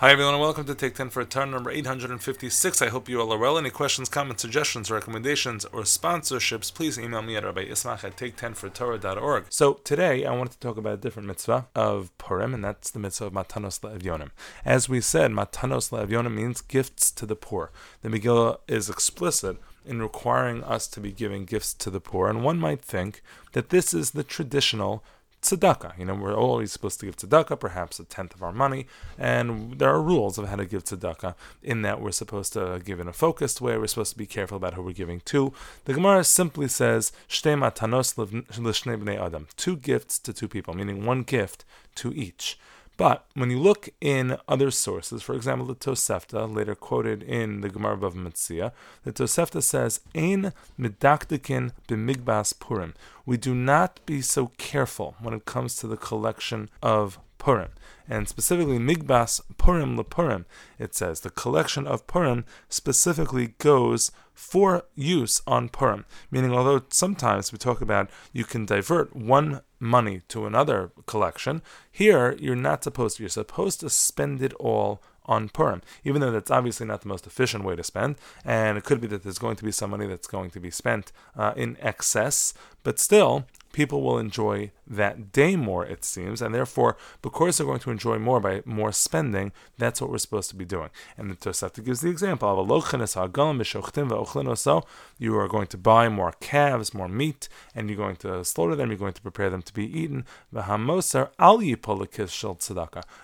Hi everyone and welcome to Take 10 for Torah number 856. I hope you all are well. Any questions, comments, suggestions, recommendations, or sponsorships, please email me at Rabbi Ismach at take10fortorah.org. So today I wanted to talk about a different mitzvah of Purim, and that's the mitzvah of Matanos Le'evyonim. As we said, Matanos Le'evyonim means gifts to the poor. The Megillah is explicit in requiring us to be giving gifts to the poor, and one might think that this is the traditional tzedakah. You know, we're always supposed to give tzedakah, perhaps a tenth of our money, and there are rules of how to give tzedakah. In that, we're supposed to give in a focused way. We're supposed to be careful about who we're giving to. The Gemara simply says "shtei matanos adam," two gifts to two people, meaning one gift to each. But when you look in other sources, for example, the Tosefta, later quoted in the Gemara of Metzia, the Tosefta says, "Ein medakdikin b'migbas purim." We do not be so careful when it comes to the collection of Purim, and specifically Migbas Purim LePurim. It says the collection of Purim specifically goes for use on Purim, meaning although sometimes we talk about you can divert one money to another collection, here you're not supposed to. You're supposed to spend it all on Purim, even though that's obviously not the most efficient way to spend, and it could be that there's going to be some money that's going to be spent uh, in excess, but still, people will enjoy that day more, it seems, and therefore, because they're going to enjoy more by more spending, that's what we're supposed to be doing. And the Tosefta gives the example of a you are going to buy more calves, more meat, and you're going to slaughter them, you're going to prepare them to be eaten.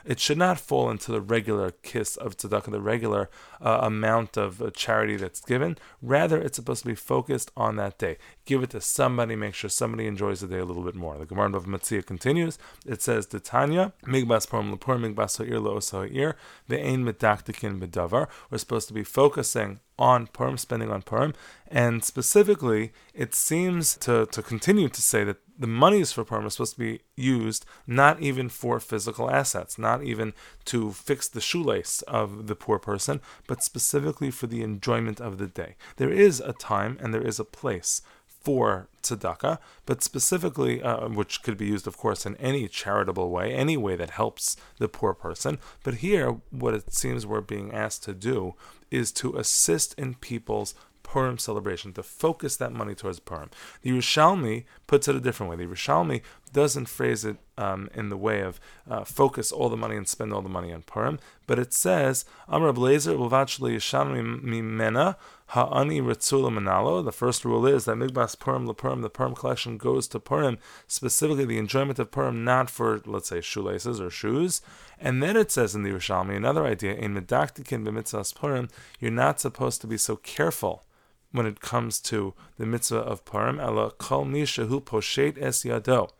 It should not fall into the regular kiss of tzedakah, the regular uh, amount of uh, charity that's given. Rather, it's supposed to be focused on that day. Give it to somebody, make sure somebody enjoys the day a little bit more. The Gemara of Metzia continues. It says, "The Tanya migbas porim lepur migbas ha'ir lo'os ha'ir ve'ein medaktikin bedavar." We're supposed to be focusing on Purim, spending on Purim, and specifically, it seems to, to continue to say that the monies for Purim are supposed to be used not even for physical assets, not even to fix the shoelace of the poor person, but specifically for the enjoyment of the day. There is a time and there is a place for tzedakah, but specifically, uh, which could be used, of course, in any charitable way, any way that helps the poor person. But here, what it seems we're being asked to do is to assist in people's Purim celebration, to focus that money towards Purim. The Yerushalmi puts it a different way. The Yerushalmi doesn't phrase it um, in the way of uh, focus all the money and spend all the money on Purim, but it says, Amr Blazer Yerushalmi mimena ha'ani ritzula manalo. The first rule is that Migbas Purim Purim, the Purim collection goes to Purim, specifically the enjoyment of Purim, not for, let's say, shoelaces or shoes. And then it says in the Yerushalmi, another idea, in Medaktikin b'mitzvahs Purim, you're not supposed to be so careful when it comes to the mitzvah of Purim, ela kol mishahu poshet es yado.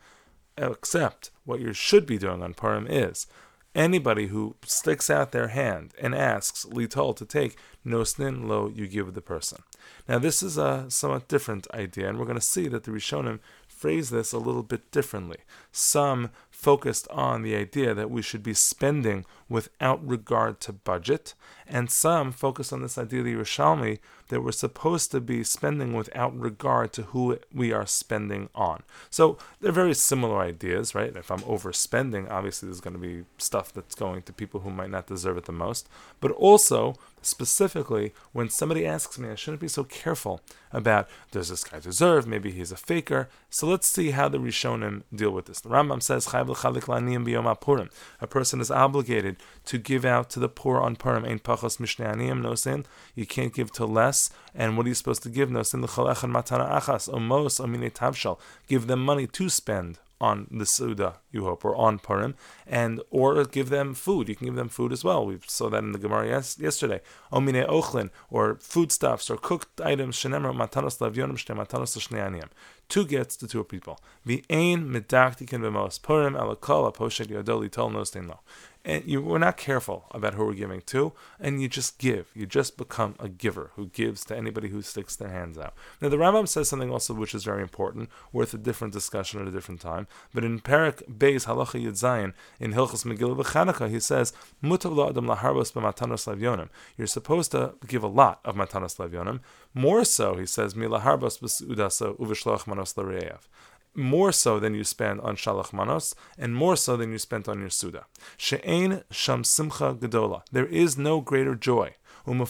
Except what you should be doing on Purim is anybody who sticks out their hand and asks litol to take no nosnin lo, you give the person. Now this is a somewhat different idea, and we're going to see that the Rishonim phrase this a little bit differently. Some focused on the idea that we should be spending without regard to budget, and some focused on this idea the Yerushalmi that we're supposed to be spending without regard to who we are spending on. So they're very similar ideas, right? If I'm overspending, obviously there's going to be stuff that's going to people who might not deserve it the most, but also specifically when somebody asks me, I shouldn't be so careful about does this guy deserve? Maybe he's a faker. So let's see how the Rishonim deal with this. The Rambam says, A person is obligated to give out to the poor on Purim. Ein pachos mishnei no sin. You can't give to less. And what are you supposed to give? No sin the khalakhar matana achas omos omine tavshal. Give them money to spend on the Suda, you hope, or on Purim, and or give them food. You can give them food as well. We saw that in the Gemara yes, yesterday. Omine ochlin, or foodstuffs, or cooked items, shenemar matanos lavyonim shne matanos l'shnei Two gets to two people. The ein medaktikin b'mos Purim elakol aposhet yodoli tol nostein lo and you we're not careful about who we're giving to, and you just give. You just become a giver who gives to anybody who sticks their hands out. Now the Rambam says something also which is very important, worth a different discussion at a different time. But in Perak Beis Halacha Yud Zayin in Hilchos Megillah B'Chanukah, he says Mutav la'adam laharbos b'matanos levyonim. You're supposed to give a lot of matanos levyonim. More so, he says milaharbos b'sudasa uvishloch manos l'reyev more so than you spend on shalach manos, and more so than you spent on your suda. She'ein sham simcha gedola. There is no greater joy. There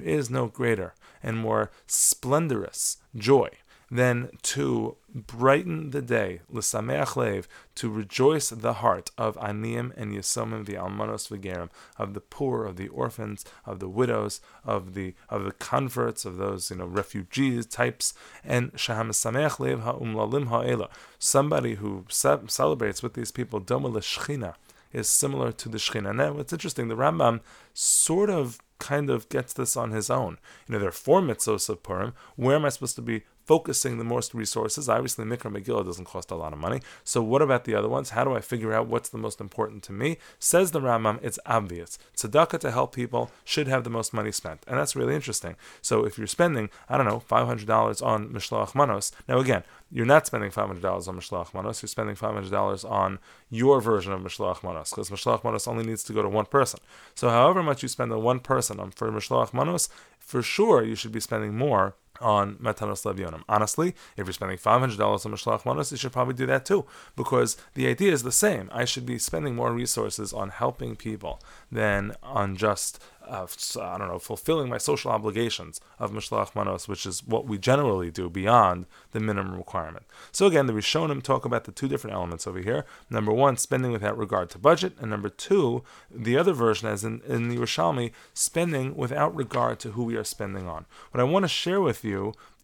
is no greater and more splendorous joy than to brighten the day, l'sameach lev, to rejoice the heart of aniyim and yisomim, the almanos v'gerim, of the poor, of the orphans, of the widows, of the of the converts, of those you know refugees types, and shaham sameach lev ha'umlalim ha'ela, somebody who ce- celebrates with these people doma l'shchina, is similar to the Shekhinah. Now, it's interesting, the Rambam sort of kind of gets this on his own. You know, there are four mitzvahs of Purim. Where am I supposed to be focusing the most resources. Obviously, Mikra Megillah doesn't cost a lot of money. So, what about the other ones? How do I figure out what's the most important to me? Says the Rambam, it's obvious. Tzedakah to help people should have the most money spent. And that's really interesting. So, if you're spending, I don't know, $500 on Mishloach Manos, now again, you're not spending $500 on Mishloach Manos, you're spending $500 on your version of Mishloach Manos, because Mishloach Manos only needs to go to one person. So, however much you spend on one person on for Mishloach Manos, for sure you should be spending more on Matanos Levionim. Honestly, if you're spending $500 on Mishloach Manos, you should probably do that too, because the idea is the same. I should be spending more resources on helping people than on just uh, I don't know, fulfilling my social obligations of Mishloach Manos, which is what we generally do beyond the minimum requirement. So again, the Rishonim talk about the two different elements over here. Number one, spending without regard to budget, and number two, the other version, as in, in the Yerushalmi, spending without regard to who we are spending on. What I want to share with you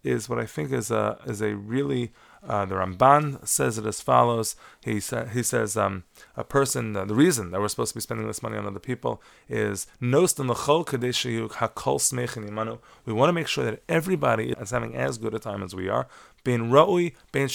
is what I think is a is a really uh, the Ramban says it as follows. He, sa- he says um, a person, uh, the reason that we're supposed to be spending this money on other people is We want to make sure that everybody is having as good a time as we are, being being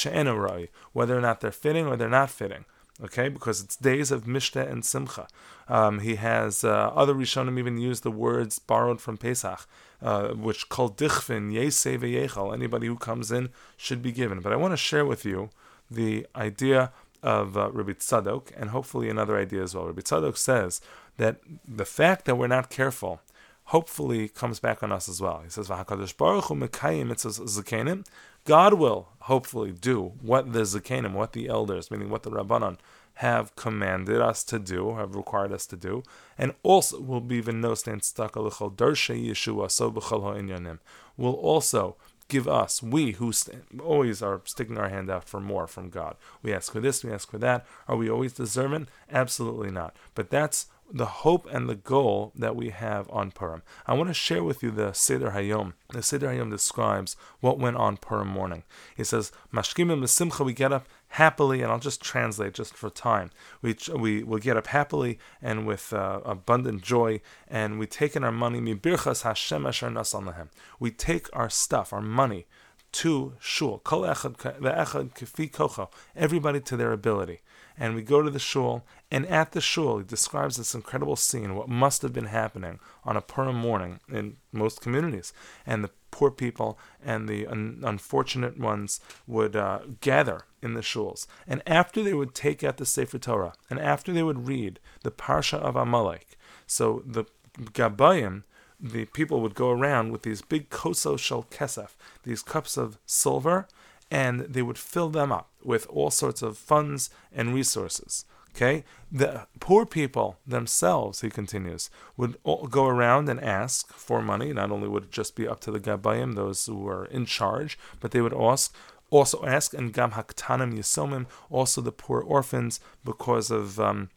whether or not they're fitting or they're not fitting okay, because it's days of Mishta and Simcha. Um, he has uh, other Rishonim even use the words borrowed from Pesach, uh, which called Dichvin, Yesei V'yechal. Anybody who comes in should be given. But I want to share with you the idea of uh, Rabbi Tzadok, and hopefully another idea as well. Rabbi Tzadok says that the fact that we're not careful hopefully comes back on us as well. He says, "V'hakadosh Baruch Hu mekayim zakenim." God will hopefully do what the zakenim, what the elders, meaning what the rabbanon, have commanded us to do, have required us to do, and also will be v'nostain stakalichol darshe Yeshua so b'chol. Will also give us, we who st- always are sticking our hand out for more from God. We ask for this, we ask for that. Are we always deserving? Absolutely not. But that's the hope and the goal that we have on Purim. I want to share with you the Seder Hayom. The Seder Hayom describes what went on Purim morning. He says, Mashkimim Simcha, we get up happily, and I'll just translate just for time. We we will get up happily and with uh, abundant joy, and we take in our money. Birchas Hashem Asher We take our stuff, our money, to shul. Kol echad kefi kocho. Everybody to their ability and we go to the shul, and at the shul, he describes this incredible scene, what must have been happening on a Purim morning in most communities. And the poor people and the un- unfortunate ones would uh, gather in the shuls. And after they would take out the Sefer Torah, and after they would read the Parsha of Amalek, so the Gabayim, the people would go around with these big koso shel kesef, these cups of silver, and they would fill them up with all sorts of funds and resources. Okay, the poor people themselves, he continues, would go around and ask for money. Not only would it just be up to the gabayim, those who were in charge, but they would ask, also ask, and gam haktanim yisomim, also the poor orphans, because of um,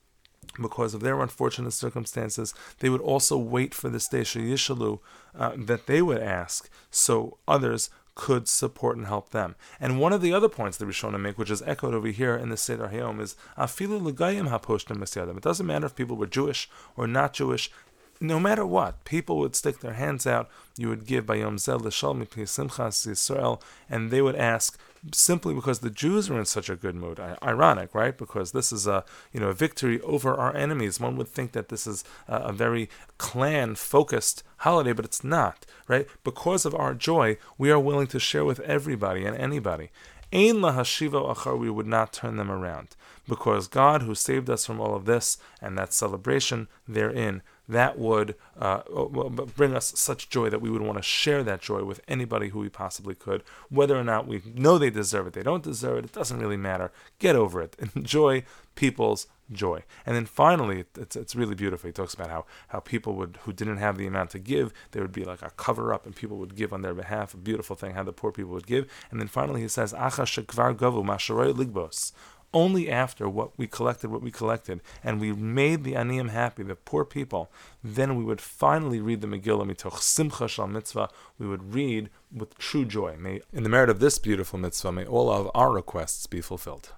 because of their unfortunate circumstances, they would also wait for the station yishalu uh, that they would ask, so others could support and help them. And one of the other points that we're Rishonim make, which is echoed over here in the Seder Hayom, is afilu l'gayim haposhtim It doesn't matter if people were Jewish or not Jewish. No matter what, people would stick their hands out. You would give Bayom Zel L'Shal Simchas Yisrael, and they would ask simply because the Jews are in such a good mood. ironic, right? Because this is a you know a victory over our enemies. One would think that this is a, a very clan focused holiday, but it's not, right? Because of our joy, we are willing to share with everybody and anybody. Ein lahashiva achar, we would not turn them around. Because God, who saved us from all of this and that celebration therein, that would uh, bring us such joy that we would want to share that joy with anybody who we possibly could, whether or not we know they deserve it, they don't deserve it, it doesn't really matter. Get over it. Enjoy people's joy. And then finally, it's, it's really beautiful. He talks about how, how people would who didn't have the amount to give, there would be like a cover up, and people would give on their behalf. A beautiful thing how the poor people would give. And then finally, he says. Only after what we collected, what we collected, and we made the aniyim happy, the poor people, then we would finally read the Megillah mitoch simcha shal mitzvah. We would read with true joy. May, in the merit of this beautiful mitzvah, may all of our requests be fulfilled.